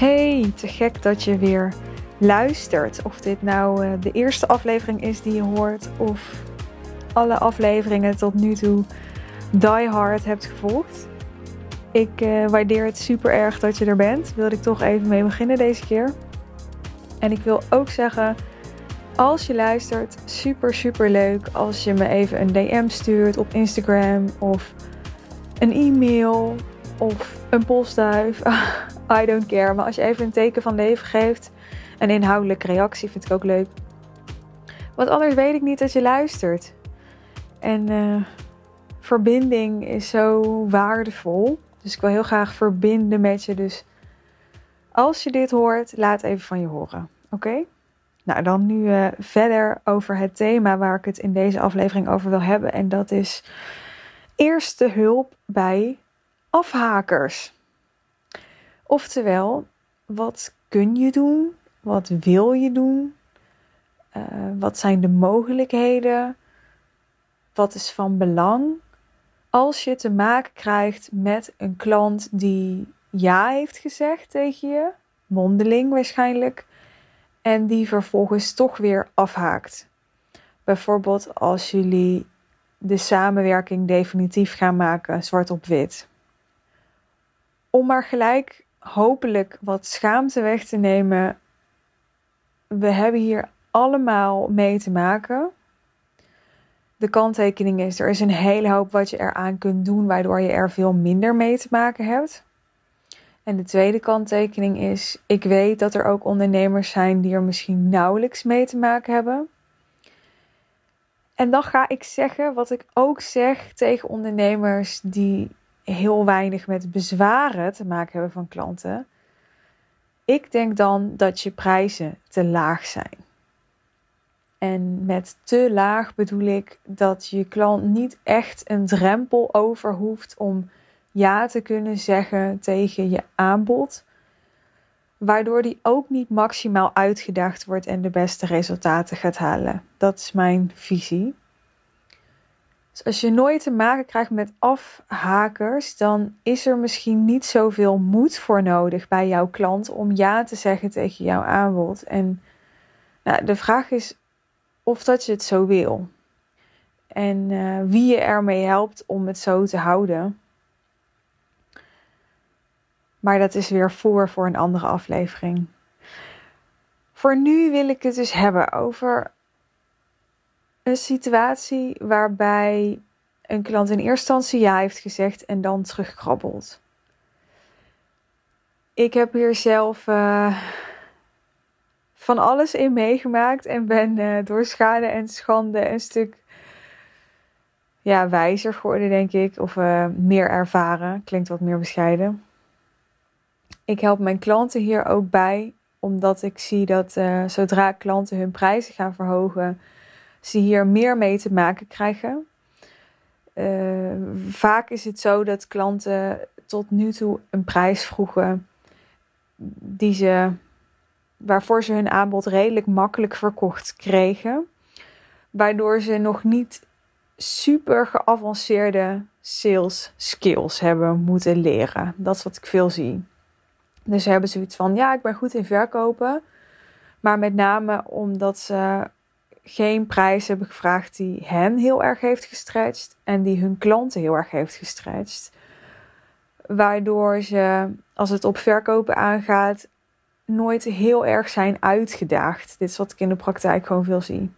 Hey, te gek dat je weer luistert. Of dit nou uh, de eerste aflevering is die je hoort, of alle afleveringen tot nu toe die hard hebt gevolgd. Ik uh, waardeer het super erg dat je er bent. Wilde ik toch even mee beginnen deze keer. En ik wil ook zeggen, als je luistert, super super leuk als je me even een DM stuurt op Instagram of een e-mail of een postduif. I don't care. Maar als je even een teken van leven geeft, een inhoudelijke reactie vind ik ook leuk. Want anders weet ik niet dat je luistert. En uh, verbinding is zo waardevol. Dus ik wil heel graag verbinden met je. Dus als je dit hoort, laat even van je horen. Oké? Nou, dan nu uh, verder over het thema waar ik het in deze aflevering over wil hebben. En dat is eerste hulp bij afhakers. Oftewel, wat kun je doen? Wat wil je doen? Uh, wat zijn de mogelijkheden? Wat is van belang? Als je te maken krijgt met een klant die ja heeft gezegd tegen je, mondeling waarschijnlijk, en die vervolgens toch weer afhaakt. Bijvoorbeeld als jullie de samenwerking definitief gaan maken, zwart op wit. Om maar gelijk hopelijk wat schaamte weg te nemen. We hebben hier allemaal mee te maken. De kanttekening is: er is een hele hoop wat je eraan kunt doen, waardoor je er veel minder mee te maken hebt. En de tweede kanttekening is: ik weet dat er ook ondernemers zijn die er misschien nauwelijks mee te maken hebben. En dan ga ik zeggen wat ik ook zeg tegen ondernemers die heel weinig met bezwaren te maken hebben van klanten. Ik denk dan dat je prijzen te laag zijn. En met te laag bedoel ik dat je klant niet echt een drempel over hoeft om ja te kunnen zeggen tegen je aanbod, waardoor die ook niet maximaal uitgedaagd wordt en de beste resultaten gaat halen. Dat is mijn visie. Dus als je nooit te maken krijgt met afhakers, dan is er misschien niet zoveel moed voor nodig bij jouw klant om ja te zeggen tegen jouw aanbod. En nou, de vraag is of dat je het zo wil. En uh, wie je ermee helpt om het zo te houden. Maar dat is weer voor voor een andere aflevering. Voor nu wil ik het dus hebben over een situatie waarbij een klant in eerste instantie ja heeft gezegd en dan terugkrabbelt. Ik heb hier zelf uh, van alles in meegemaakt en ben uh, door schade en schande een stuk ja, wijzer geworden, denk ik. Of uh, meer ervaren. Klinkt wat meer bescheiden. Ik help mijn klanten hier ook bij, omdat ik zie dat zodra klanten hun prijzen gaan verhogen, ze hier meer mee te maken krijgen. Uh, vaak is het zo dat klanten tot nu toe een prijs vroegen die ze, waarvoor ze hun aanbod redelijk makkelijk verkocht kregen. Waardoor ze nog niet super geavanceerde sales skills hebben moeten leren. Dat is wat ik veel zie. Dus ze hebben zoiets van: ja, ik ben goed in verkopen. Maar met name omdat ze geen prijs hebben gevraagd die hen heel erg heeft gestretched en die hun klanten heel erg heeft gestretched. Waardoor ze, als het op verkopen aangaat, nooit heel erg zijn uitgedaagd. Dit is wat ik in de praktijk gewoon veel zie.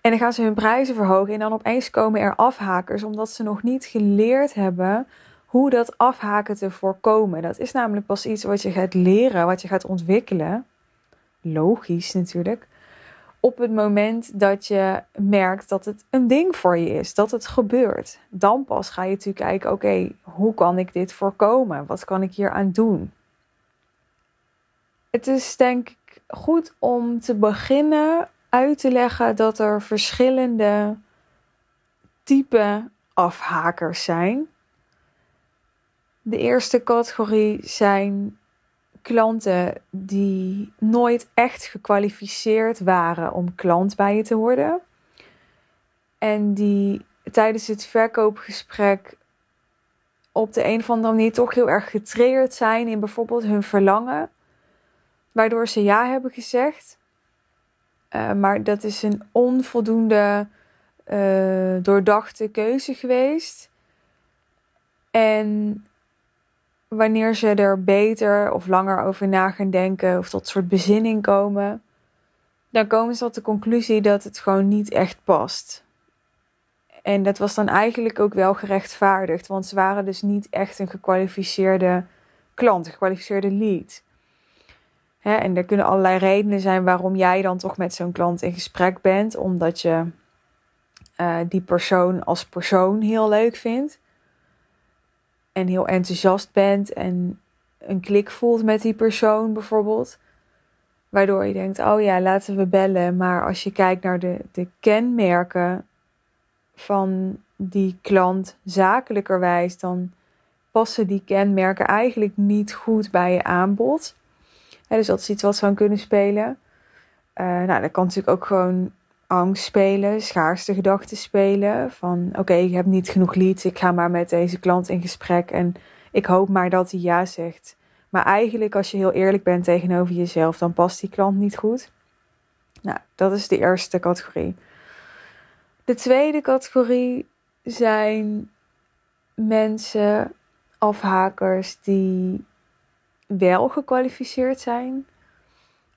En dan gaan ze hun prijzen verhogen en dan opeens komen er afhakers, omdat ze nog niet geleerd hebben hoe dat afhaken te voorkomen. Dat is namelijk pas iets wat je gaat leren, wat je gaat ontwikkelen. Logisch natuurlijk op het moment dat je merkt dat het een ding voor je is, dat het gebeurt. Dan pas ga je natuurlijk kijken, oké, hoe kan ik dit voorkomen? Wat kan ik hier aan doen? Het is denk ik goed om te beginnen uit te leggen dat er verschillende type afhakers zijn. De eerste categorie zijn klanten die nooit echt gekwalificeerd waren om klant bij je te worden. En die tijdens het verkoopgesprek op de een of andere manier toch heel erg getriggerd zijn in bijvoorbeeld hun verlangen, waardoor ze ja hebben gezegd. Uh, maar dat is een onvoldoende uh, doordachte keuze geweest. En wanneer ze er beter of langer over na gaan denken of tot soort bezinning komen, dan komen ze tot de conclusie dat het gewoon niet echt past. En dat was dan eigenlijk ook wel gerechtvaardigd, want ze waren dus niet echt een gekwalificeerde klant, een gekwalificeerde lead. En er kunnen allerlei redenen zijn waarom jij dan toch met zo'n klant in gesprek bent, omdat je uh, die persoon als persoon heel leuk vindt en heel enthousiast bent en een klik voelt met die persoon bijvoorbeeld. Waardoor je denkt, oh ja, laten we bellen. Maar als je kijkt naar de, de kenmerken van die klant zakelijkerwijs, dan passen die kenmerken eigenlijk niet goed bij je aanbod. dus dat is iets wat zou kunnen spelen. Uh, nou, dat kan natuurlijk ook gewoon angst spelen, schaarste gedachten spelen. Van oké, ik heb niet genoeg leads, ik ga maar met deze klant in gesprek en ik hoop maar dat hij ja zegt. Maar eigenlijk, als je heel eerlijk bent tegenover jezelf, dan past die klant niet goed. Nou, dat is de eerste categorie. De tweede categorie zijn mensen, afhakers, die wel gekwalificeerd zijn.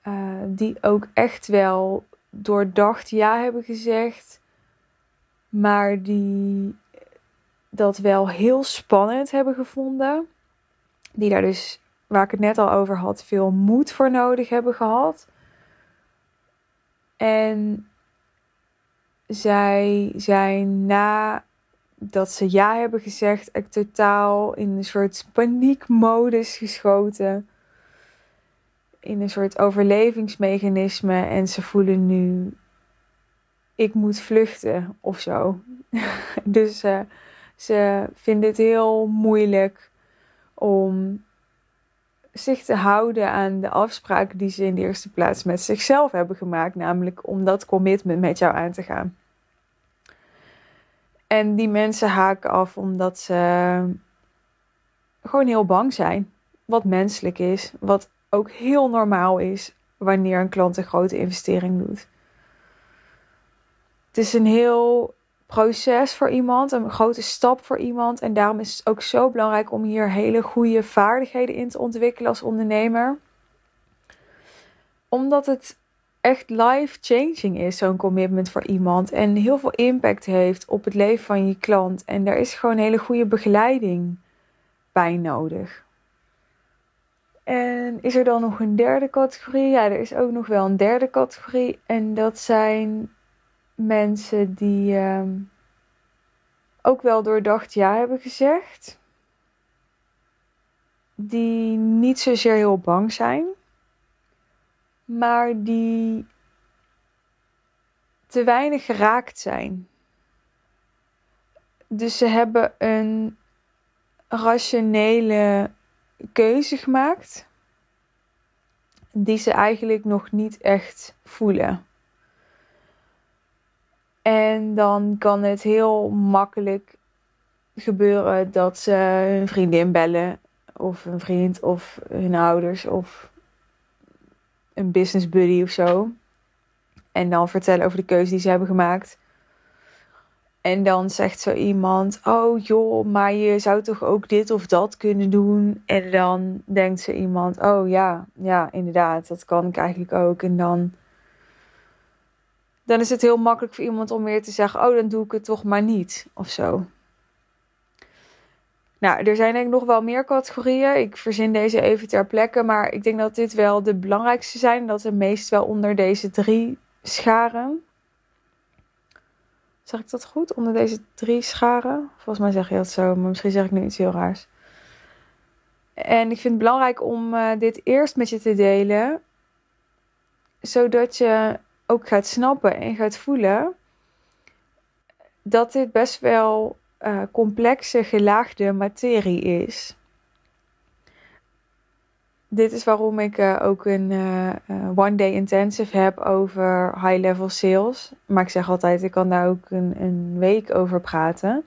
Uh, die ook echt wel doordacht ja hebben gezegd, maar die dat wel heel spannend hebben gevonden. Die daar dus, waar ik het net al over had, veel moed voor nodig hebben gehad. En zij zijn na dat ze ja hebben gezegd, echt totaal in een soort paniekmodus geschoten in een soort overlevingsmechanisme en ze voelen nu ik moet vluchten of zo. dus uh, ze vinden het heel moeilijk om zich te houden aan de afspraken die ze in de eerste plaats met zichzelf hebben gemaakt, namelijk om dat commitment met jou aan te gaan. En die mensen haken af omdat ze gewoon heel bang zijn. Wat menselijk is, wat ook heel normaal is wanneer een klant een grote investering doet. Het is een heel proces voor iemand, een grote stap voor iemand. En daarom is het ook zo belangrijk om hier hele goede vaardigheden in te ontwikkelen als ondernemer. Omdat het echt life-changing is, zo'n commitment voor iemand. En heel veel impact heeft op het leven van je klant. En daar is gewoon hele goede begeleiding bij nodig. En is er dan nog een derde categorie? Ja, er is ook nog wel een derde categorie. En dat zijn mensen die uh, ook wel doordacht ja hebben gezegd. Die niet zozeer heel bang zijn. Maar die te weinig geraakt zijn. Dus ze hebben een rationele keuze gemaakt die ze eigenlijk nog niet echt voelen. En dan kan het heel makkelijk gebeuren dat ze hun vriendin bellen, of een vriend, of hun ouders, of een business buddy of zo. En dan vertellen over de keuze die ze hebben gemaakt. En dan zegt zo iemand: Oh joh, maar je zou toch ook dit of dat kunnen doen? En dan denkt ze iemand: Oh ja, ja, inderdaad, dat kan ik eigenlijk ook. En dan, dan is het heel makkelijk voor iemand om weer te zeggen: Oh, dan doe ik het toch maar niet of zo. Nou, er zijn denk ik nog wel meer categorieën. Ik verzin deze even ter plekke. Maar ik denk dat dit wel de belangrijkste zijn. Dat ze meest wel onder deze drie scharen. Zeg ik dat goed? Onder deze drie scharen? Volgens mij zeg je dat zo, maar misschien zeg ik nu iets heel raars. En ik vind het belangrijk om uh, dit eerst met je te delen, zodat je ook gaat snappen en gaat voelen dat dit best wel uh, complexe, gelaagde materie is dit is waarom ik uh, ook een uh, one day intensive heb over high level sales. Maar ik zeg altijd, ik kan daar ook een, een week over praten.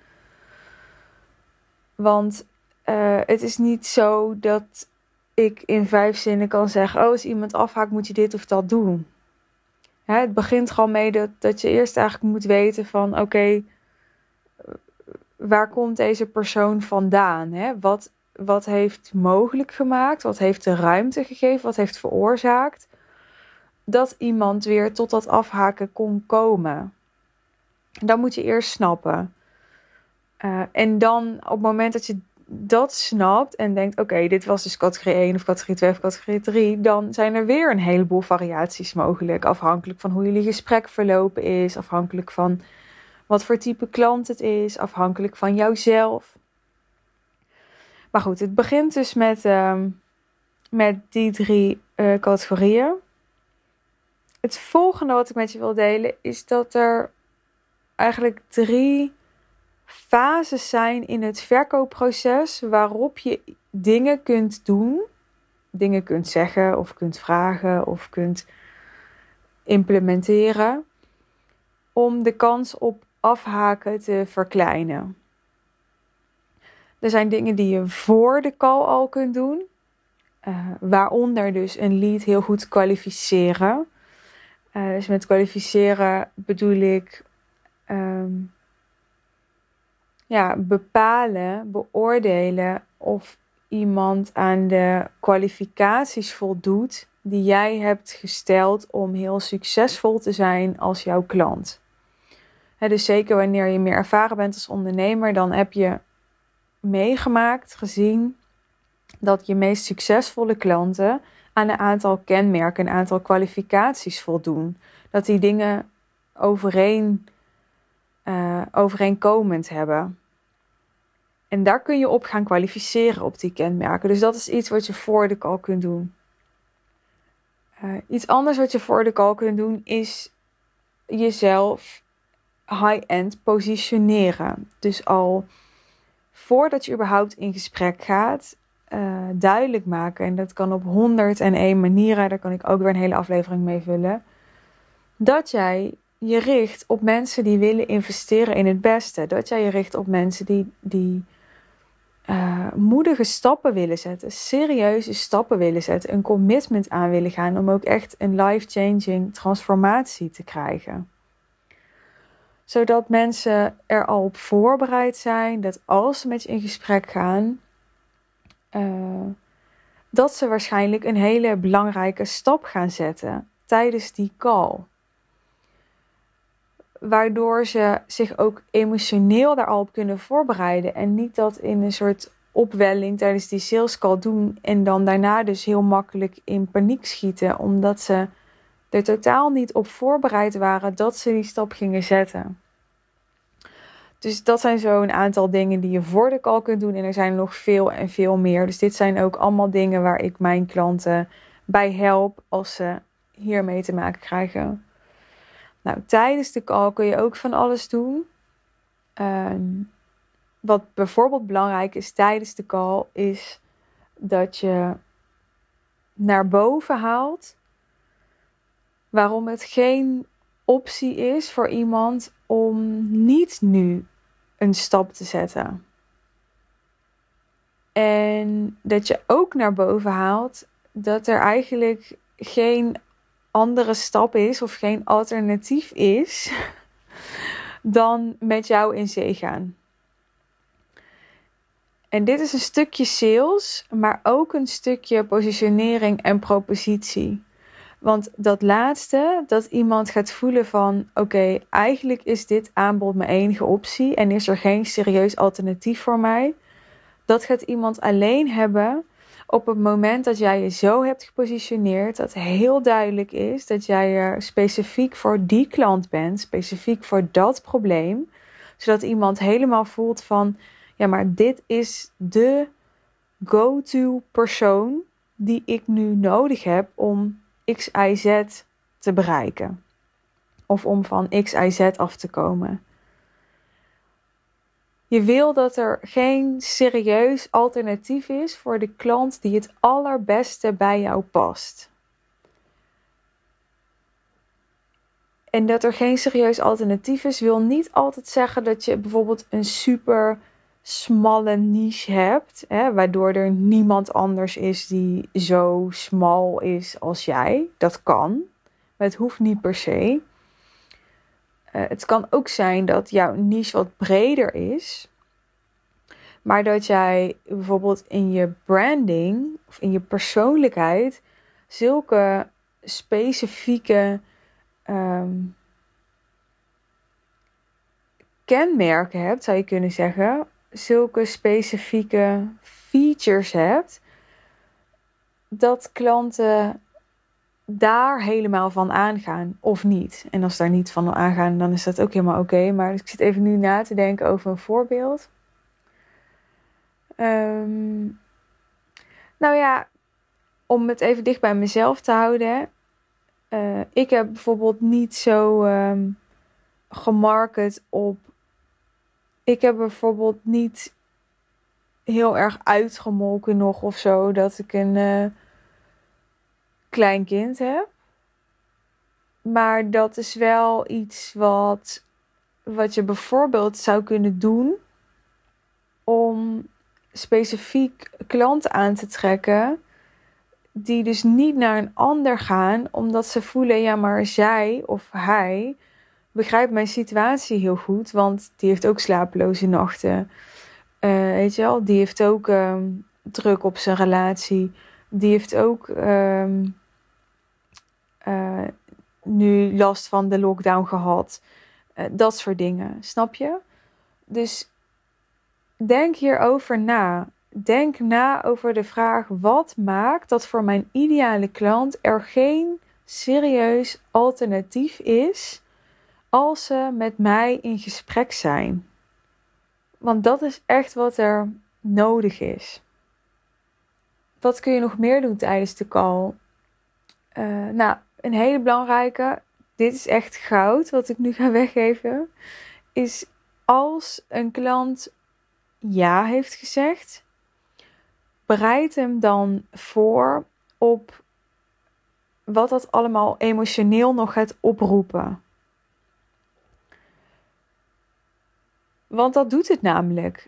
Want het is niet zo dat ik in vijf zinnen kan zeggen: Oh, als iemand afhaakt, moet je dit of dat doen. Hè, het begint gewoon mee dat, dat je eerst eigenlijk moet weten: van oké, waar komt deze persoon vandaan? Hè? Wat, wat heeft mogelijk gemaakt? Wat heeft de ruimte gegeven? Wat heeft veroorzaakt dat iemand weer tot dat afhaken kon komen? Dat moet je eerst snappen. Uh, en dan op het moment dat je dat snapt en denkt: oké, dit was dus categorie 1 of categorie 2 of categorie 3, dan zijn er weer een heleboel variaties mogelijk. Afhankelijk van hoe jullie gesprek verlopen is, afhankelijk van wat voor type klant het is, afhankelijk van jouzelf. Maar goed, het begint dus met, uh, met die drie uh, categorieën. Het volgende wat ik met je wil delen is dat er eigenlijk drie fases zijn in het verkoopproces waarop je dingen kunt doen, dingen kunt zeggen of kunt vragen of kunt implementeren om de kans op afhaken te verkleinen. Er zijn dingen die je voor de call al kunt doen, uh, waaronder dus een lead heel goed kwalificeren. Uh, dus met kwalificeren bedoel ik um, ja, bepalen, beoordelen of iemand aan de kwalificaties voldoet die jij hebt gesteld om heel succesvol te zijn als jouw klant. dus zeker wanneer je meer ervaren bent als ondernemer, dan heb je meegemaakt, gezien dat je meest succesvolle klanten aan een aantal kenmerken, een aantal kwalificaties voldoen. Dat die dingen overeen, uh, overeenkomend hebben. En daar kun je op gaan kwalificeren op die kenmerken. Dus dat is iets wat je voor de call kunt doen. Uh, iets anders wat je voor de call kunt doen is jezelf high-end positioneren. Dus al voordat je überhaupt in gesprek gaat, uh, duidelijk maken. En dat kan op 101 manieren. Daar kan ik ook weer een hele aflevering mee vullen. Dat jij je richt op mensen die willen investeren in het beste. Dat jij je richt op mensen die, die uh, moedige stappen willen zetten, serieuze stappen willen zetten, een commitment aan willen gaan om ook echt een life-changing transformatie te krijgen. Zodat mensen er al op voorbereid zijn dat als ze met je in gesprek gaan, uh, dat ze waarschijnlijk een hele belangrijke stap gaan zetten tijdens die call waardoor ze zich ook emotioneel daar al op kunnen voorbereiden. En niet dat in een soort opwelling tijdens die sales call doen en dan daarna dus heel makkelijk in paniek schieten, omdat ze er totaal niet op voorbereid waren dat ze die stap gingen zetten. Dus dat zijn zo een aantal dingen die je voor de call kunt doen. En er zijn nog veel en veel meer. Dus dit zijn ook allemaal dingen waar ik mijn klanten bij help als ze hiermee te maken krijgen. Nou, tijdens de call kun je ook van alles doen. Ehm, wat bijvoorbeeld belangrijk is tijdens de call, is dat je naar boven haalt waarom het geen optie is voor iemand om niet nu een stap te zetten. En dat je ook naar boven haalt dat er eigenlijk geen andere stap is of geen alternatief is dan met jou in zee gaan. En dit is een stukje sales, maar ook een stukje positionering en propositie. Want dat laatste, dat iemand gaat voelen van oké, eigenlijk is dit aanbod mijn enige optie en is er geen serieus alternatief voor mij. Dat gaat iemand alleen hebben op het moment dat jij je zo hebt gepositioneerd, dat heel duidelijk is dat jij er specifiek voor die klant bent, specifiek voor dat probleem, zodat iemand helemaal voelt van, ja, maar dit is de go-to persoon die ik nu nodig heb om X, te bereiken. Of om van X, af te komen. Je wil dat er geen serieus alternatief is voor de klant die het allerbeste bij jou past. En dat er geen serieus alternatief is, wil niet altijd zeggen dat je bijvoorbeeld een super smalle niche hebt, hè, waardoor er niemand anders is die zo smal is als jij. Dat kan, maar het hoeft niet per se. Uh, het kan ook zijn dat jouw niche wat breder is, maar dat jij bijvoorbeeld in je branding of in je persoonlijkheid zulke specifieke um, kenmerken hebt, zou je kunnen zeggen, zulke specifieke features hebt, dat klanten daar helemaal van aangaan of niet. En als daar niet van aangaan, dan is dat ook helemaal oké. Maar ik zit even nu na te denken over een voorbeeld. Um, nou ja, om het even dicht bij mezelf te houden. Uh, ik heb bijvoorbeeld niet zo um, gemarket op ik heb bijvoorbeeld niet heel erg uitgemolken nog of zo dat ik een uh, klein heb. Maar dat is wel iets wat, wat je bijvoorbeeld zou kunnen doen om specifiek klanten aan te trekken die dus niet naar een ander gaan omdat ze voelen ja maar zij of hij begrijpt mijn situatie heel goed, want die heeft ook slapeloze nachten. Uh, weet je wel, die heeft ook ehm, druk op zijn relatie. Die heeft ook ehm, eh, nu last van de lockdown gehad. Uh, dat soort dingen, snap je? Dus denk hierover na. Denk na over de vraag: wat maakt dat voor mijn ideale klant er geen serieus alternatief is als ze met mij in gesprek zijn. Want dat is echt wat er nodig is. Wat kun je nog meer doen tijdens de call? Uh, nou, een hele belangrijke, dit is echt goud wat ik nu ga weggeven, is als een klant ja heeft gezegd, bereid hem dan voor op wat dat allemaal emotioneel nog gaat oproepen. Want dat doet het namelijk.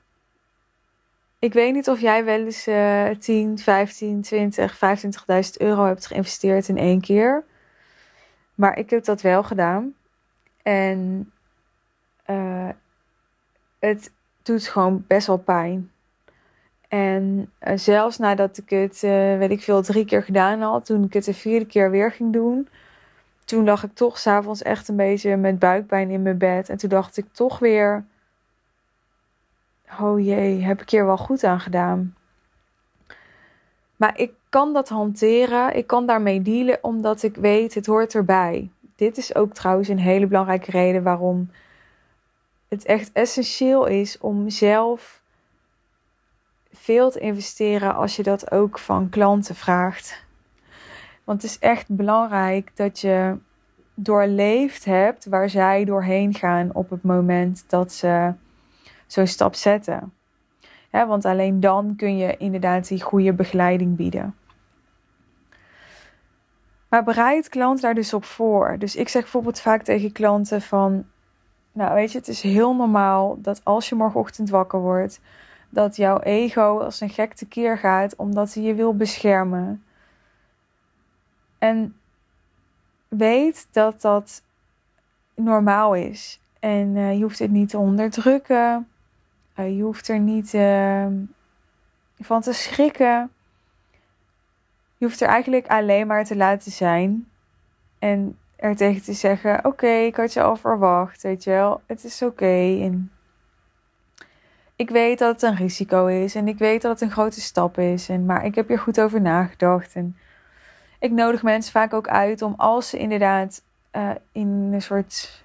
Ik weet niet of jij wel eens uh, 10, 15, 20, 25.000 euro hebt geïnvesteerd in één keer. Maar ik heb dat wel gedaan. En uh, het doet gewoon best wel pijn. En uh, zelfs nadat ik het, uh, weet ik veel, drie keer gedaan had, toen ik het de vierde keer weer ging doen, toen lag ik toch s'avonds echt een beetje met buikpijn in mijn bed. En toen dacht ik toch weer, oh jee, heb ik hier wel goed aan gedaan. Maar ik kan dat hanteren, ik kan daarmee dealen omdat ik weet, het hoort erbij. Dit is ook trouwens een hele belangrijke reden waarom het echt essentieel is om zelf veel te investeren als je dat ook van klanten vraagt. Want het is echt belangrijk dat je doorleefd hebt waar zij doorheen gaan op het moment dat ze zo'n stap zetten. want alleen dan kun je inderdaad die goede begeleiding bieden. Maar bereid klant daar dus op voor. Dus ik zeg bijvoorbeeld vaak tegen klanten van, nou weet je, het is heel normaal dat als je morgenochtend wakker wordt, dat jouw ego als een gek tekeer gaat omdat hij je wil beschermen. En weet dat dat normaal is. En uh, je hoeft het niet te onderdrukken. Uh, je hoeft er niet uh, van te schrikken. Je hoeft er eigenlijk alleen maar te laten zijn. En er tegen te zeggen: Oké, ik had je al verwacht. Weet je wel, het is oké. Ik weet dat het een risico is. En ik weet dat het een grote stap is. En, maar ik heb hier goed over nagedacht. En ik nodig mensen vaak ook uit om als ze inderdaad uh, in een soort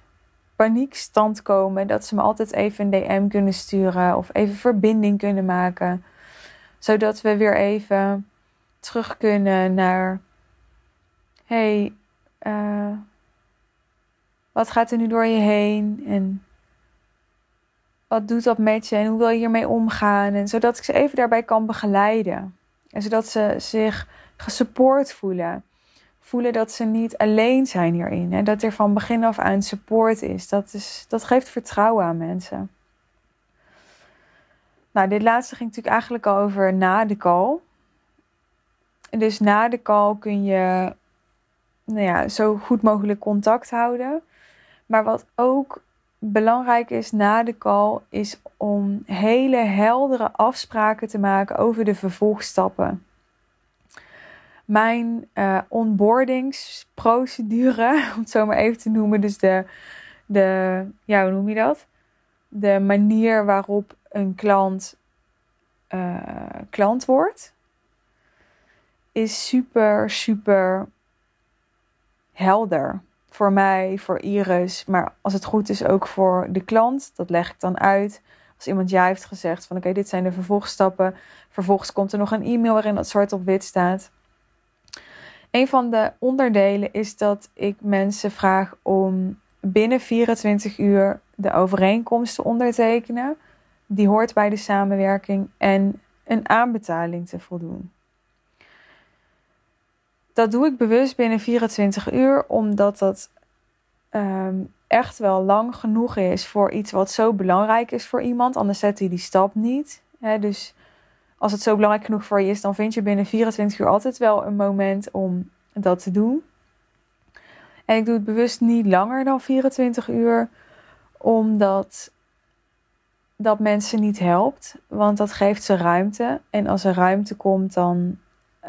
paniekstand komen, dat ze me altijd even een DM kunnen sturen of even verbinding kunnen maken. Zodat we weer even terug kunnen naar: hey, uh, wat gaat er nu door je heen? En wat doet dat met je en hoe wil je hiermee omgaan? En zodat ik ze even daarbij kan begeleiden. En zodat ze zich gesupport voelen voelen dat ze niet alleen zijn hierin. En dat er van begin af aan support is. Dat, is, dat geeft vertrouwen aan mensen. Nou, dit laatste ging natuurlijk eigenlijk al over na de call. Dus na de call kun je nou ja, zo goed mogelijk contact houden. Maar wat ook belangrijk is na de call, is om hele heldere afspraken te maken over de vervolgstappen. Mijn uh, onboardingsprocedure, om het zo maar even te noemen, dus de, de, ja, hoe noem je dat? De manier waarop een klant uh, klant wordt, is super, super helder voor mij, voor Iris, maar als het goed is ook voor de klant. Dat leg ik dan uit. Als iemand ja heeft gezegd van oké, dit zijn de vervolgstappen. Vervolgens komt er nog een e-mail waarin dat zwart op wit staat. Een van de onderdelen is dat ik mensen vraag om binnen 24 uur de overeenkomst te ondertekenen. Die hoort bij de samenwerking en een aanbetaling te voldoen. Dat doe ik bewust binnen 24 uur, omdat dat ehm, echt wel lang genoeg is voor iets wat zo belangrijk is voor iemand. Anders zet hij die stap niet. dus als het zo belangrijk genoeg voor je is, dan vind je binnen 24 uur altijd wel een moment om dat te doen. En ik doe het bewust niet langer dan 24 uur, omdat dat mensen niet helpt. Want dat geeft ze ruimte. En als er ruimte komt, dan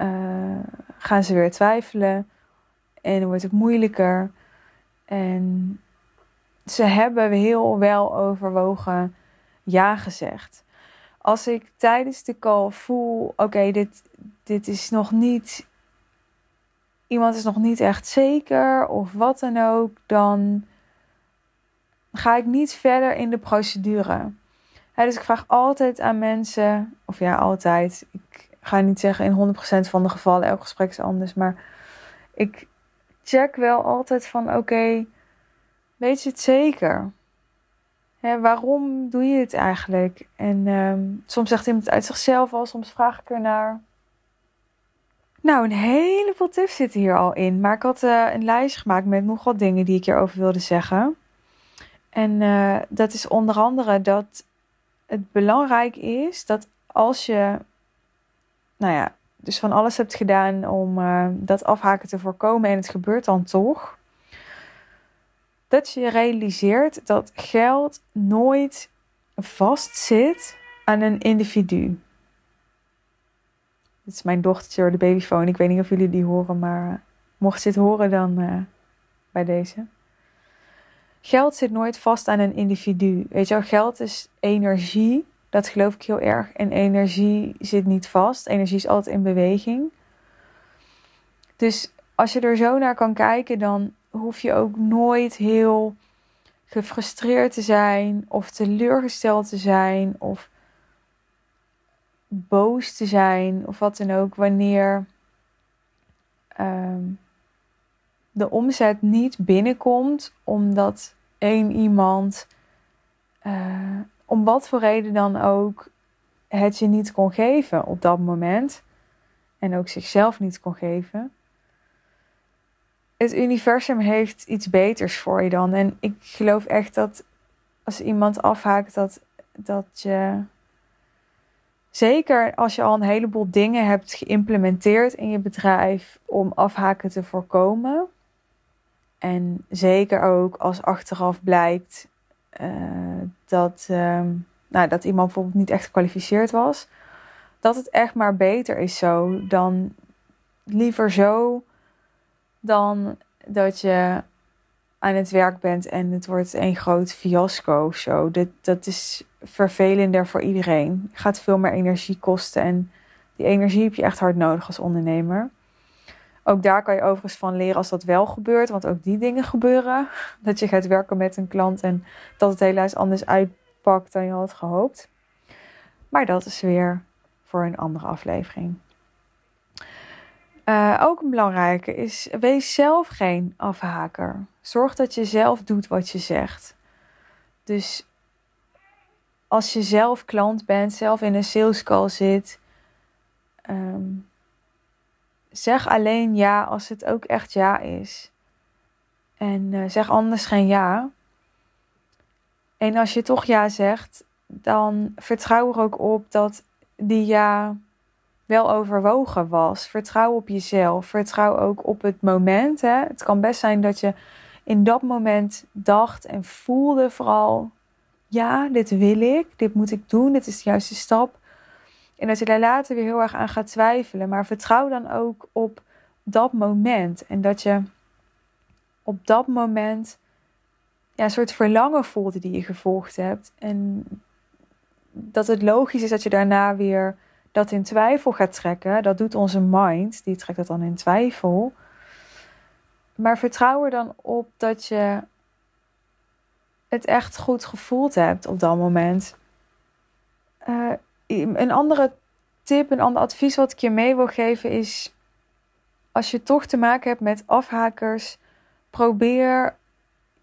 uh, gaan ze weer twijfelen. En wordt het moeilijker. En ze hebben heel wel overwogen ja gezegd. Als ik tijdens de call voel, oké, dit, dit is nog niet. Iemand is nog niet echt zeker of wat dan ook, dan ga ik niet verder in de procedure. dus ik vraag altijd aan mensen, of ja, altijd. Ik ga niet zeggen in 100% van de gevallen, elk gesprek is anders. Maar ik check wel altijd van oké, weet je het zeker? Hè, waarom doe je het eigenlijk? En ehm, soms zegt iemand uit zichzelf al, soms vraag ik er naar. Nou, een heleboel tips zitten hier al in. Maar ik had uh, een lijst gemaakt met nog wat dingen die ik hierover wilde zeggen. En uh, dat is onder andere dat het belangrijk is dat als je nou ja, dus van alles hebt gedaan om uh, dat afhaken te voorkomen en het gebeurt dan toch. Dat je realiseert dat geld nooit vast zit aan een individu. Dit is mijn dochtertje, de babyfoon. Ik weet niet of jullie die horen, maar mocht je het horen dan uh, bij deze. Geld zit nooit vast aan een individu. Weet je wel, geld is energie dat geloof ik heel erg. En energie zit niet vast. Energie is altijd in beweging. Dus als je er zo naar kan kijken, dan hoef je ook nooit heel gefrustreerd te zijn of teleurgesteld te zijn of boos te zijn of wat dan ook wanneer um, de omzet niet binnenkomt omdat één iemand uh, om wat voor reden dan ook het je niet kon geven op dat moment. En ook zichzelf niet kon geven. Het universum heeft iets beters voor je dan. En ik geloof echt dat als iemand afhaakt, dat, dat je. Zeker als je al een heleboel dingen hebt geïmplementeerd in je bedrijf om afhaken te voorkomen. En zeker ook als achteraf blijkt uh, dat, uh, nou, dat iemand bijvoorbeeld niet echt gekwalificeerd was. Dat het echt maar beter is zo dan liever zo dan dat je aan het werk bent en het wordt een groot fiasco zo. Dat, dat is vervelender voor iedereen. Het gaat veel meer energie kosten en die energie heb je echt hard nodig als ondernemer. Ook daar kan je overigens van leren als dat wel gebeurt, want ook die dingen gebeuren. Dat je gaat werken met een klant en dat het helaas anders uitpakt dan je had gehoopt. Maar dat is weer voor een andere aflevering. Uh, ook een belangrijke is: wees zelf geen afhaker. Zorg dat je zelf doet wat je zegt. Dus als je zelf klant bent, zelf in een sales call zit, um, zeg alleen ja als het ook echt ja is. En uh, zeg anders geen ja. En als je toch ja zegt, dan vertrouw er ook op dat die ja wel overwogen was. Vertrouw op jezelf. Vertrouw ook op het moment. Hè. Het kan best zijn dat je in dat moment dacht en voelde vooral: ja, dit wil ik, dit moet ik doen, dit is de juiste stap. En dat je daar later weer heel erg aan gaat twijfelen. Maar vertrouw dan ook op dat moment. En dat je op dat moment ja, een soort verlangen voelde die je gevolgd hebt. En dat het logisch is dat je daarna weer dat in twijfel gaat trekken. Dat doet onze mind, die trekt dat dan in twijfel. Maar vertrouw er dan op dat je het echt goed gevoeld hebt op dat moment. Uh, een andere tip, een ander advies wat ik je mee wil geven is: als je toch te maken hebt met afhakers, probeer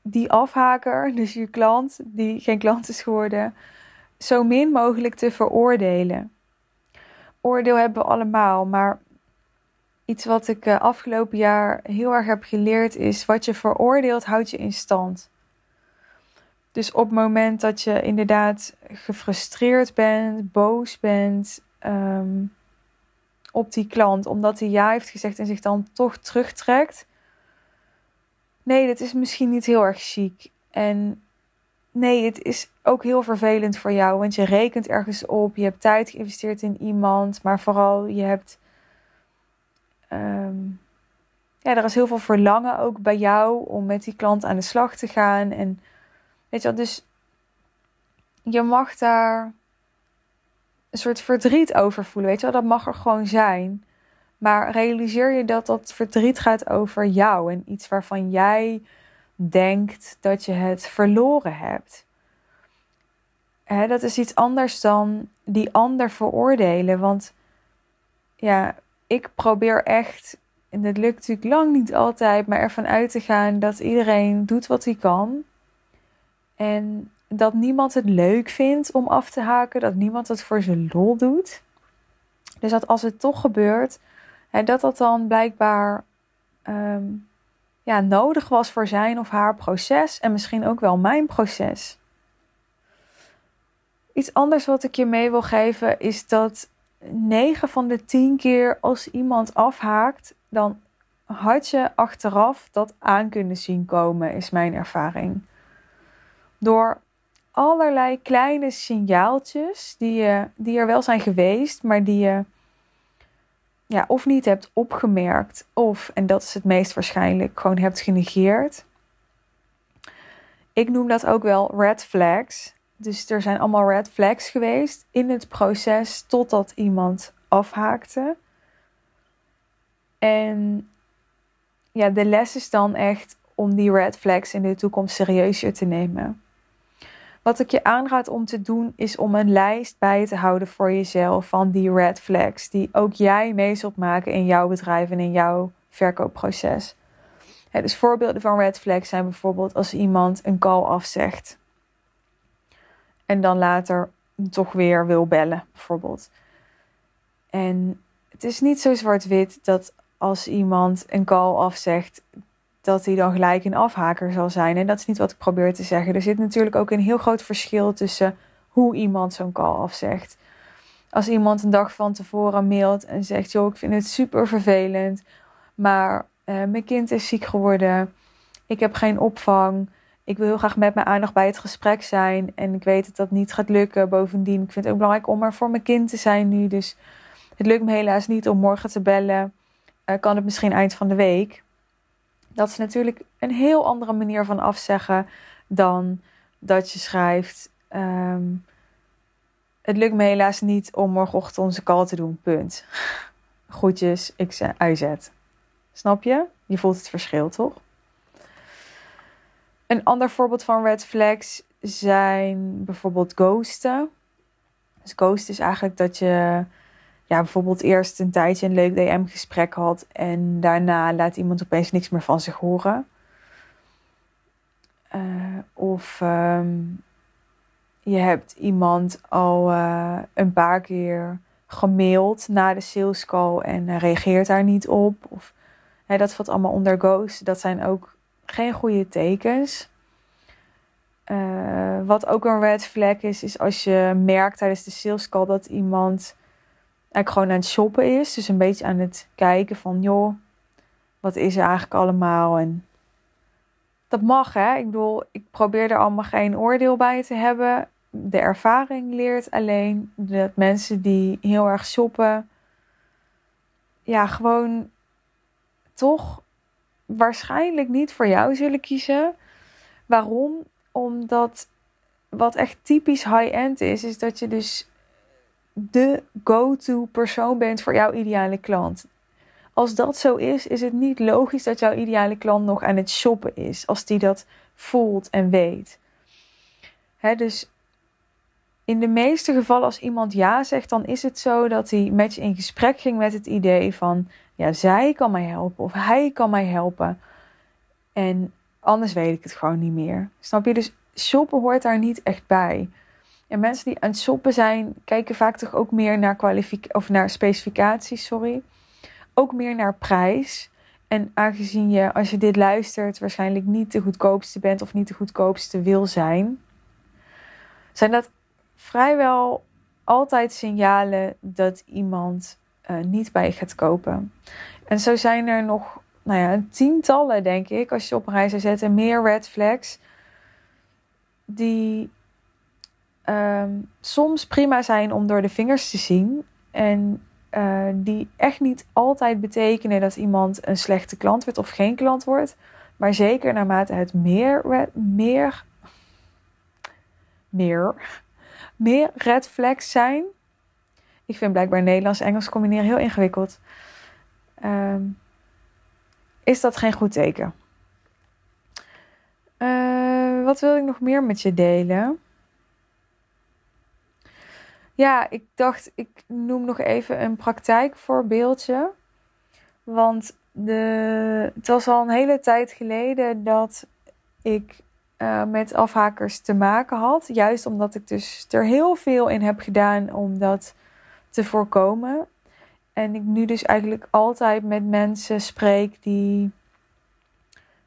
die afhaker, dus je klant die geen klant is geworden, zo min mogelijk te veroordelen. Oordeel hebben we allemaal, maar iets wat ik eh, afgelopen jaar heel erg heb geleerd is: wat je veroordeelt, houdt je in stand. Dus op het moment dat je inderdaad gefrustreerd bent, boos bent ehm, op die klant, omdat hij ja heeft gezegd en zich dan toch terugtrekt. Nee, dat is misschien niet heel erg chic. En nee, het is ook heel vervelend voor jou, want je rekent ergens op, je hebt tijd geïnvesteerd in iemand, maar vooral je hebt. Um, ja, er is heel veel verlangen ook bij jou om met die klant aan de slag te gaan. En Weet je wel, dus je mag daar een soort verdriet over voelen. Weet je wel, dat mag er gewoon zijn. Maar realiseer je dat dat verdriet gaat over jou en iets waarvan jij denkt dat je het verloren hebt. Dat is iets anders dan die ander veroordelen. Want ja, ik probeer echt, en dat lukt natuurlijk lang niet altijd, maar ervan uit te gaan dat iedereen doet wat hij kan. En dat niemand het leuk vindt om af te haken, dat niemand het voor zijn lol doet. Dus dat als het toch gebeurt, dat dat dan blijkbaar ehm, ja, nodig was voor zijn of haar proces en misschien ook wel mijn proces. Iets anders wat ik je mee wil geven is dat 9 van de 10 keer als iemand afhaakt, dan had je achteraf dat aan kunnen zien komen, is mijn ervaring. Door allerlei kleine signaaltjes die, je, die er wel zijn geweest, maar die je ja, of niet hebt opgemerkt, of, en dat is het meest waarschijnlijk, gewoon hebt genegeerd. Ik noem dat ook wel red flags. Dus er zijn allemaal red flags geweest in het proces totdat iemand afhaakte. En ja, de les is dan echt om die red flags in de toekomst serieuzer te nemen. Wat ik je aanraad om te doen, is om een lijst bij te houden voor jezelf van die red flags, die ook jij mee zult maken in jouw bedrijf en in jouw verkoopproces. dus voorbeelden van red flags zijn bijvoorbeeld als iemand een call afzegt en dan later toch weer wil bellen, bijvoorbeeld. En het is niet zo zwart-wit dat als iemand een call afzegt, dat hij dan gelijk een afhaker zal zijn. En dat is niet wat ik probeer te zeggen. Er zit natuurlijk ook een heel groot verschil tussen hoe iemand zo'n call afzegt. Als iemand een dag van tevoren mailt en zegt: Joh, ik vind het super vervelend, maar uh, mijn kind is ziek geworden. Ik heb geen opvang. Ik wil heel graag met mijn aandacht bij het gesprek zijn. En ik weet dat dat niet gaat lukken. Bovendien, ik vind het ook belangrijk om er voor mijn kind te zijn nu. Dus het lukt me helaas niet om morgen te bellen. Uh, kan het misschien eind van de week. Dat is natuurlijk een heel andere manier van afzeggen dan dat je schrijft. Ehm, het lukt me helaas niet om morgenochtend onze call te doen. Punt. Groetjes, X, Y, Snap je? Je voelt het verschil, toch? Een ander voorbeeld van red flags zijn bijvoorbeeld ghosten. Dus ghost is eigenlijk dat je ja, bijvoorbeeld eerst een tijdje een leuk DM-gesprek had en daarna laat iemand opeens niks meer van zich horen. Uh, of um, je hebt iemand al uh, een paar keer gemaild na de sales call en reageert daar niet op. Of dat valt allemaal onder ghost. Dat zijn ook geen goede tekens. Wat ook een red flag is, is als je merkt tijdens de sales call dat iemand eigenlijk gewoon aan het shoppen is. Dus een beetje aan het kijken van, joh, wat is er eigenlijk allemaal? En dat mag, hè. Ik bedoel, ik probeer er allemaal geen oordeel bij te hebben. De ervaring leert alleen dat mensen die heel erg shoppen, ja, gewoon toch waarschijnlijk niet voor jou zullen kiezen. Waarom? Omdat wat echt typisch high-end is, is dat je dus de go-to persoon bent voor jouw ideale klant. Als dat zo is, is het niet logisch dat jouw ideale klant nog aan het shoppen is, als die dat voelt en weet. Hè, dus in de meeste gevallen, als iemand ja zegt, dan is het zo dat hij met je in gesprek ging met het idee van: ja, zij kan mij helpen of hij kan mij helpen. En anders weet ik het gewoon niet meer. Snap je? Dus shoppen hoort daar niet echt bij. En mensen die aan het shoppen zijn, kijken vaak toch ook meer naar, of naar specificaties, sorry. Ook meer naar prijs. En aangezien je, als je dit luistert, waarschijnlijk niet de goedkoopste bent of niet de goedkoopste wil zijn, zijn dat vrijwel altijd signalen dat iemand uh, niet bij gaat kopen. En zo zijn er nog, nou ja, tientallen, denk ik, als je op een rij zou zetten, meer red flags die um, soms prima zijn om door de vingers te zien. En uh, die echt niet altijd betekenen dat iemand een slechte klant wordt of geen klant wordt. Maar zeker naarmate het meer, meer, meer, meer red flags zijn. Ik vind blijkbaar Nederlands en Engels combineren heel ingewikkeld. Um, is dat geen goed teken? Uh, wat wil ik nog meer met je delen? Ja, ik dacht, ik noem nog even een praktijkvoorbeeldje. Want de, het was al een hele tijd geleden dat ik uh, met afhakers te maken had. Juist omdat ik dus er heel veel in heb gedaan om dat te voorkomen. En ik nu dus eigenlijk altijd met mensen spreek die,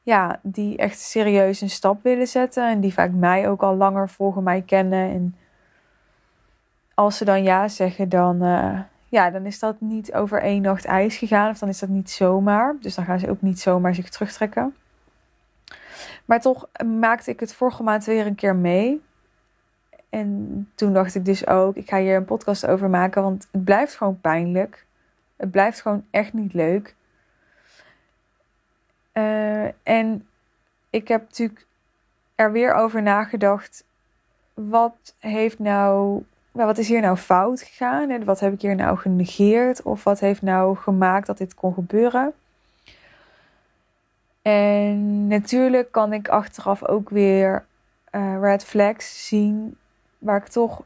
ja, die echt serieus een stap willen zetten. En die vaak mij ook al langer volgen mij kennen. En als ze dan ja zeggen, dan, uh, ja, dan is dat niet over één nacht ijs gegaan. Of dan is dat niet zomaar. Dus dan gaan ze ook niet zomaar zich terugtrekken. Maar toch maakte ik het vorige maand weer een keer mee. En toen dacht ik dus ook, ik ga hier een podcast over maken, want het blijft gewoon pijnlijk. Het blijft gewoon echt niet leuk. Uh, en ik heb natuurlijk er weer over nagedacht. Wat heeft nou maar wat is hier nou fout gegaan? En wat heb ik hier nou genegeerd? Of wat heeft nou gemaakt dat dit kon gebeuren? En natuurlijk kan ik achteraf ook weer uh, red flags zien waar ik toch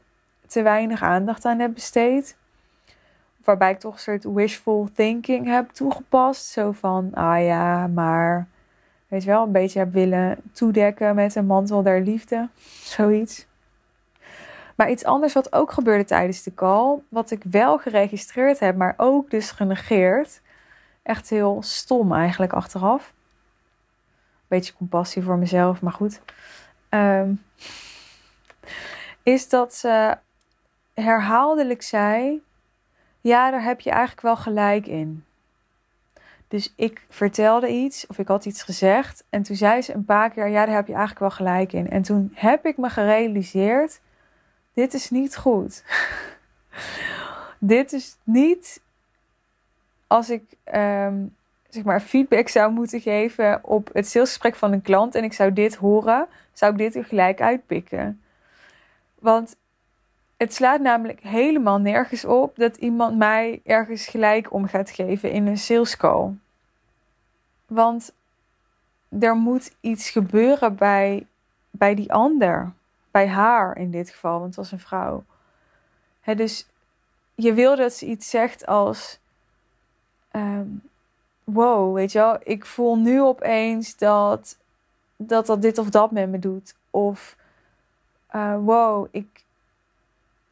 te weinig aandacht aan heb besteed. Waarbij ik toch een soort wishful thinking heb toegepast. Zo van, ah ja, maar weet je wel, een beetje heb willen toedekken met een mantel der liefde. Zoiets. Maar iets anders wat ook gebeurde tijdens de call, wat ik wel geregistreerd heb, maar ook dus genegeerd. Echt heel stom eigenlijk achteraf. Beetje compassie voor mezelf, maar goed. Ehm, is dat ze herhaaldelijk zei: Ja, daar heb je eigenlijk wel gelijk in. Dus ik vertelde iets of ik had iets gezegd. En toen zei ze een paar keer: Ja, daar heb je eigenlijk wel gelijk in. En toen heb ik me gerealiseerd dit is niet goed. dit is niet als ik um, zeg maar feedback zou moeten geven op het salesgesprek van een klant en ik zou dit horen, zou ik dit er gelijk uitpikken. Want het slaat namelijk helemaal nergens op dat iemand mij ergens gelijk om gaat geven in een sales call. Want er moet iets gebeuren bij, bij die ander bij haar in dit geval, want het was een vrouw. He, dus je wil dat ze iets zegt als: um, Wow, weet je wel, ik voel nu opeens dat, dat dat dit of dat met me doet. Of uh, wow, ik,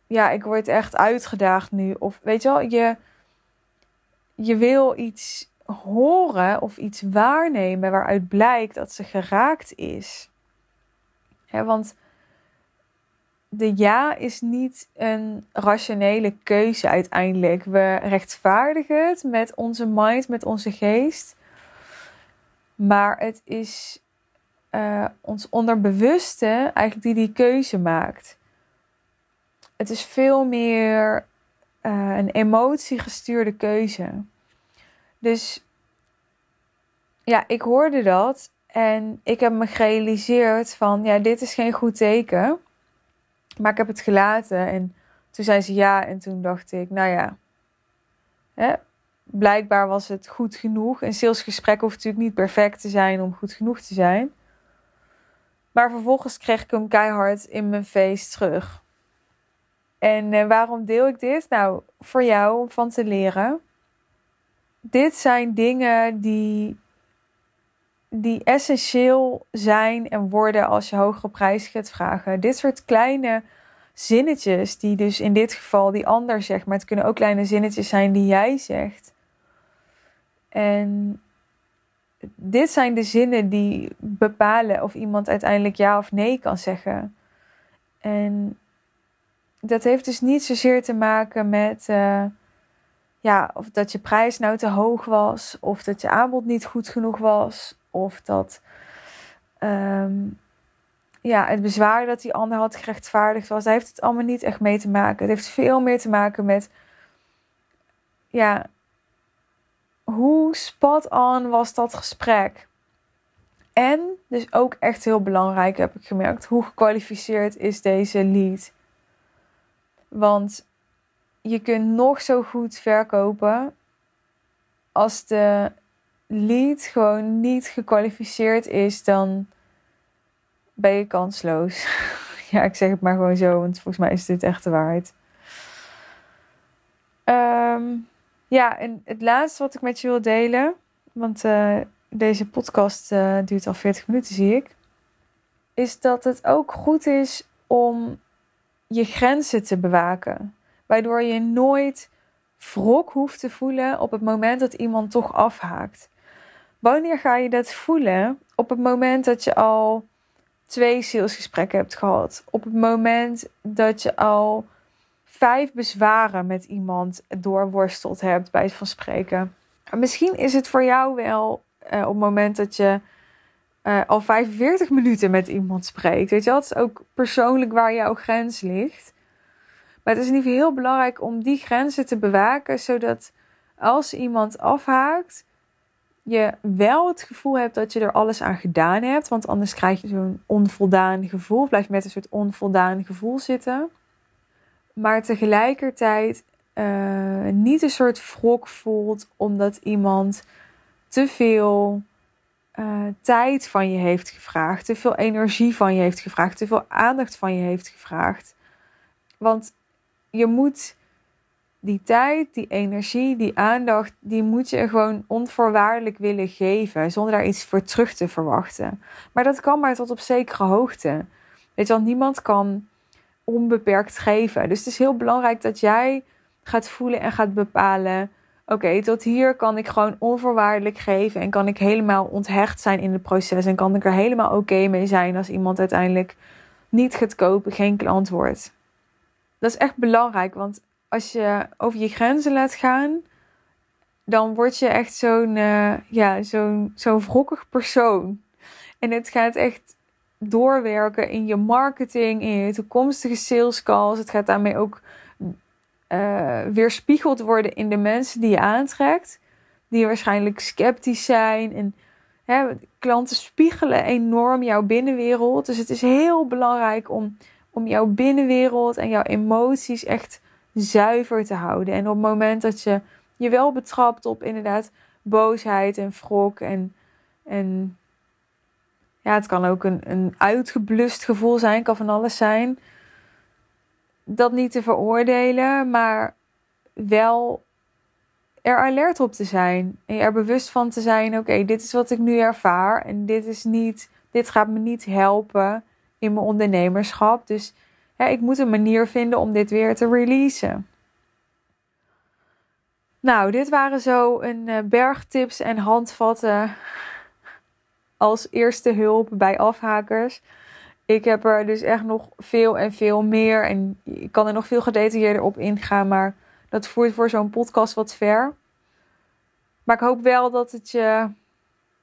ja, ik word echt uitgedaagd nu. Of weet je wel, je, je wil iets horen of iets waarnemen waaruit blijkt dat ze geraakt is want de ja is niet een rationele keuze uiteindelijk. We rechtvaardigen het met onze mind, met onze geest. Maar het is uh, ons onderbewuste eigenlijk die die keuze maakt. Het is veel meer uh, een emotiegestuurde keuze. Dus ja, ik hoorde dat en ik heb me gerealiseerd van ja, dit is geen goed teken. Maar ik heb het gelaten en toen zei ze ja en toen dacht ik, nou ja, hè, blijkbaar was het goed genoeg. Een salesgesprek hoeft natuurlijk niet perfect te zijn om goed genoeg te zijn. Maar vervolgens kreeg ik hem keihard in mijn face terug. En uh, waarom deel ik dit? Nou, voor jou om van te leren. Dit zijn dingen die, die essentieel zijn en worden als je hogere prijs gaat vragen. Dit soort kleine zinnetjes, die dus in dit geval die ander zegt, maar het kunnen ook kleine zinnetjes zijn die jij zegt. En dit zijn de zinnen die bepalen of iemand uiteindelijk ja of nee kan zeggen. En dat heeft dus niet zozeer te maken met uh, ja, of dat je prijs nou te hoog was, of dat je aanbod niet goed genoeg was, of dat um, ja, het bezwaar dat die ander had gerechtvaardigd was. Daar heeft het allemaal niet echt mee te maken. Het heeft veel meer te maken met ja, hoe spot on was dat gesprek? En, dus ook echt heel belangrijk heb ik gemerkt, hoe gekwalificeerd is deze lead? Want je kunt nog zo goed verkopen als de lead gewoon niet gekwalificeerd is, dan ben je kansloos. ja, ik zeg het maar gewoon zo, want volgens mij is dit echt de waarheid. Um, ja, en het laatste wat ik met je wil delen, want uh, deze podcast uh, duurt al 40 minuten, zie ik, is dat het ook goed is om je grenzen te bewaken. Waardoor je nooit wrok hoeft te voelen op het moment dat iemand toch afhaakt. Wanneer ga je dat voelen? Op het moment dat je al twee salesgesprekken hebt gehad. Op het moment dat je al vijf bezwaren met iemand doorworsteld hebt, bij het van spreken. Misschien is het voor jou wel uh, op het moment dat je uh, al 45 minuten met iemand spreekt. Weet je, dat is ook persoonlijk waar jouw grens ligt. Maar het is in ieder geval heel belangrijk om die grenzen te bewaken, zodat als iemand afhaakt, je wel het gevoel hebt dat je er alles aan gedaan hebt. Want anders krijg je zo'n onvoldaan gevoel. Blijf met een soort onvoldaan gevoel zitten maar tegelijkertijd uh, niet een soort wrok voelt omdat iemand te veel uh, tijd van je heeft gevraagd, te veel energie van je heeft gevraagd, te veel aandacht van je heeft gevraagd. Want je moet die tijd, die energie, die aandacht, die moet je gewoon onvoorwaardelijk willen geven, zonder daar iets voor terug te verwachten. Maar dat kan maar tot op zekere hoogte. Weet je wel, niemand kan onbeperkt geven. Dus het is heel belangrijk dat jij gaat voelen en gaat bepalen. Oké, tot hier kan ik gewoon onvoorwaardelijk geven en kan ik helemaal onthecht zijn in het proces en kan ik er helemaal oké mee zijn als iemand uiteindelijk niet gaat kopen, geen klant wordt. Dat is echt belangrijk, want als je over je grenzen laat gaan, dan word je echt zo'n uh, ja, zo'n zo'n wrokkig persoon. En het gaat echt doorwerken in je marketing, in je toekomstige sales calls. Het gaat daarmee ook uh, weerspiegeld worden in de mensen die je aantrekt, die waarschijnlijk sceptisch zijn. En hè, klanten spiegelen enorm jouw binnenwereld. Dus het is heel belangrijk om, om jouw binnenwereld en jouw emoties echt zuiver te houden. En op het moment dat je je wel betrapt op inderdaad boosheid en wrok en, en ja, het kan ook een, een uitgeblust gevoel zijn, kan van alles zijn. Dat niet te veroordelen, maar wel er alert op te zijn. En er bewust van te zijn: oké, dit is wat ik nu ervaar. En dit is niet, dit gaat me niet helpen in mijn ondernemerschap. Dus ik moet een manier vinden om dit weer te releasen. Nou, dit waren zo een uh, berg tips en handvatten als eerste hulp bij afhakers. ik heb er dus echt nog veel en veel meer. En ik kan er nog veel gedetailleerder op ingaan. Maar dat voert voor zo'n podcast wat ver. Maar ik hoop wel dat het je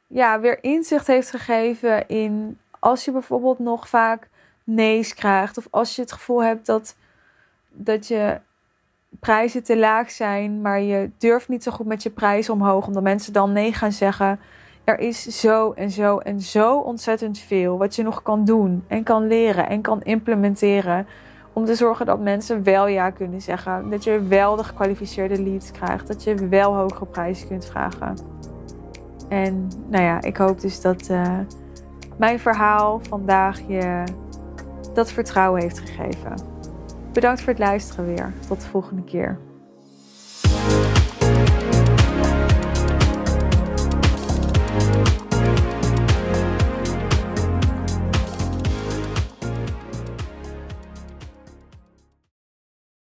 ja, weer inzicht heeft gegeven in als je bijvoorbeeld nog vaak nee's krijgt. Of als je het gevoel hebt dat, dat je prijzen te laag zijn, maar je durft niet zo goed met je prijs omhoog, omdat mensen dan nee gaan zeggen. Er is zo en zo en zo ontzettend veel wat je nog kan doen en kan leren en kan implementeren. Om te zorgen dat mensen wel ja kunnen zeggen. Dat je wel de gekwalificeerde leads krijgt. Dat je wel hogere prijzen kunt vragen. En nou ja, ik hoop dus dat uh, mijn verhaal vandaag je dat vertrouwen heeft gegeven. Bedankt voor het luisteren weer. Tot de volgende keer.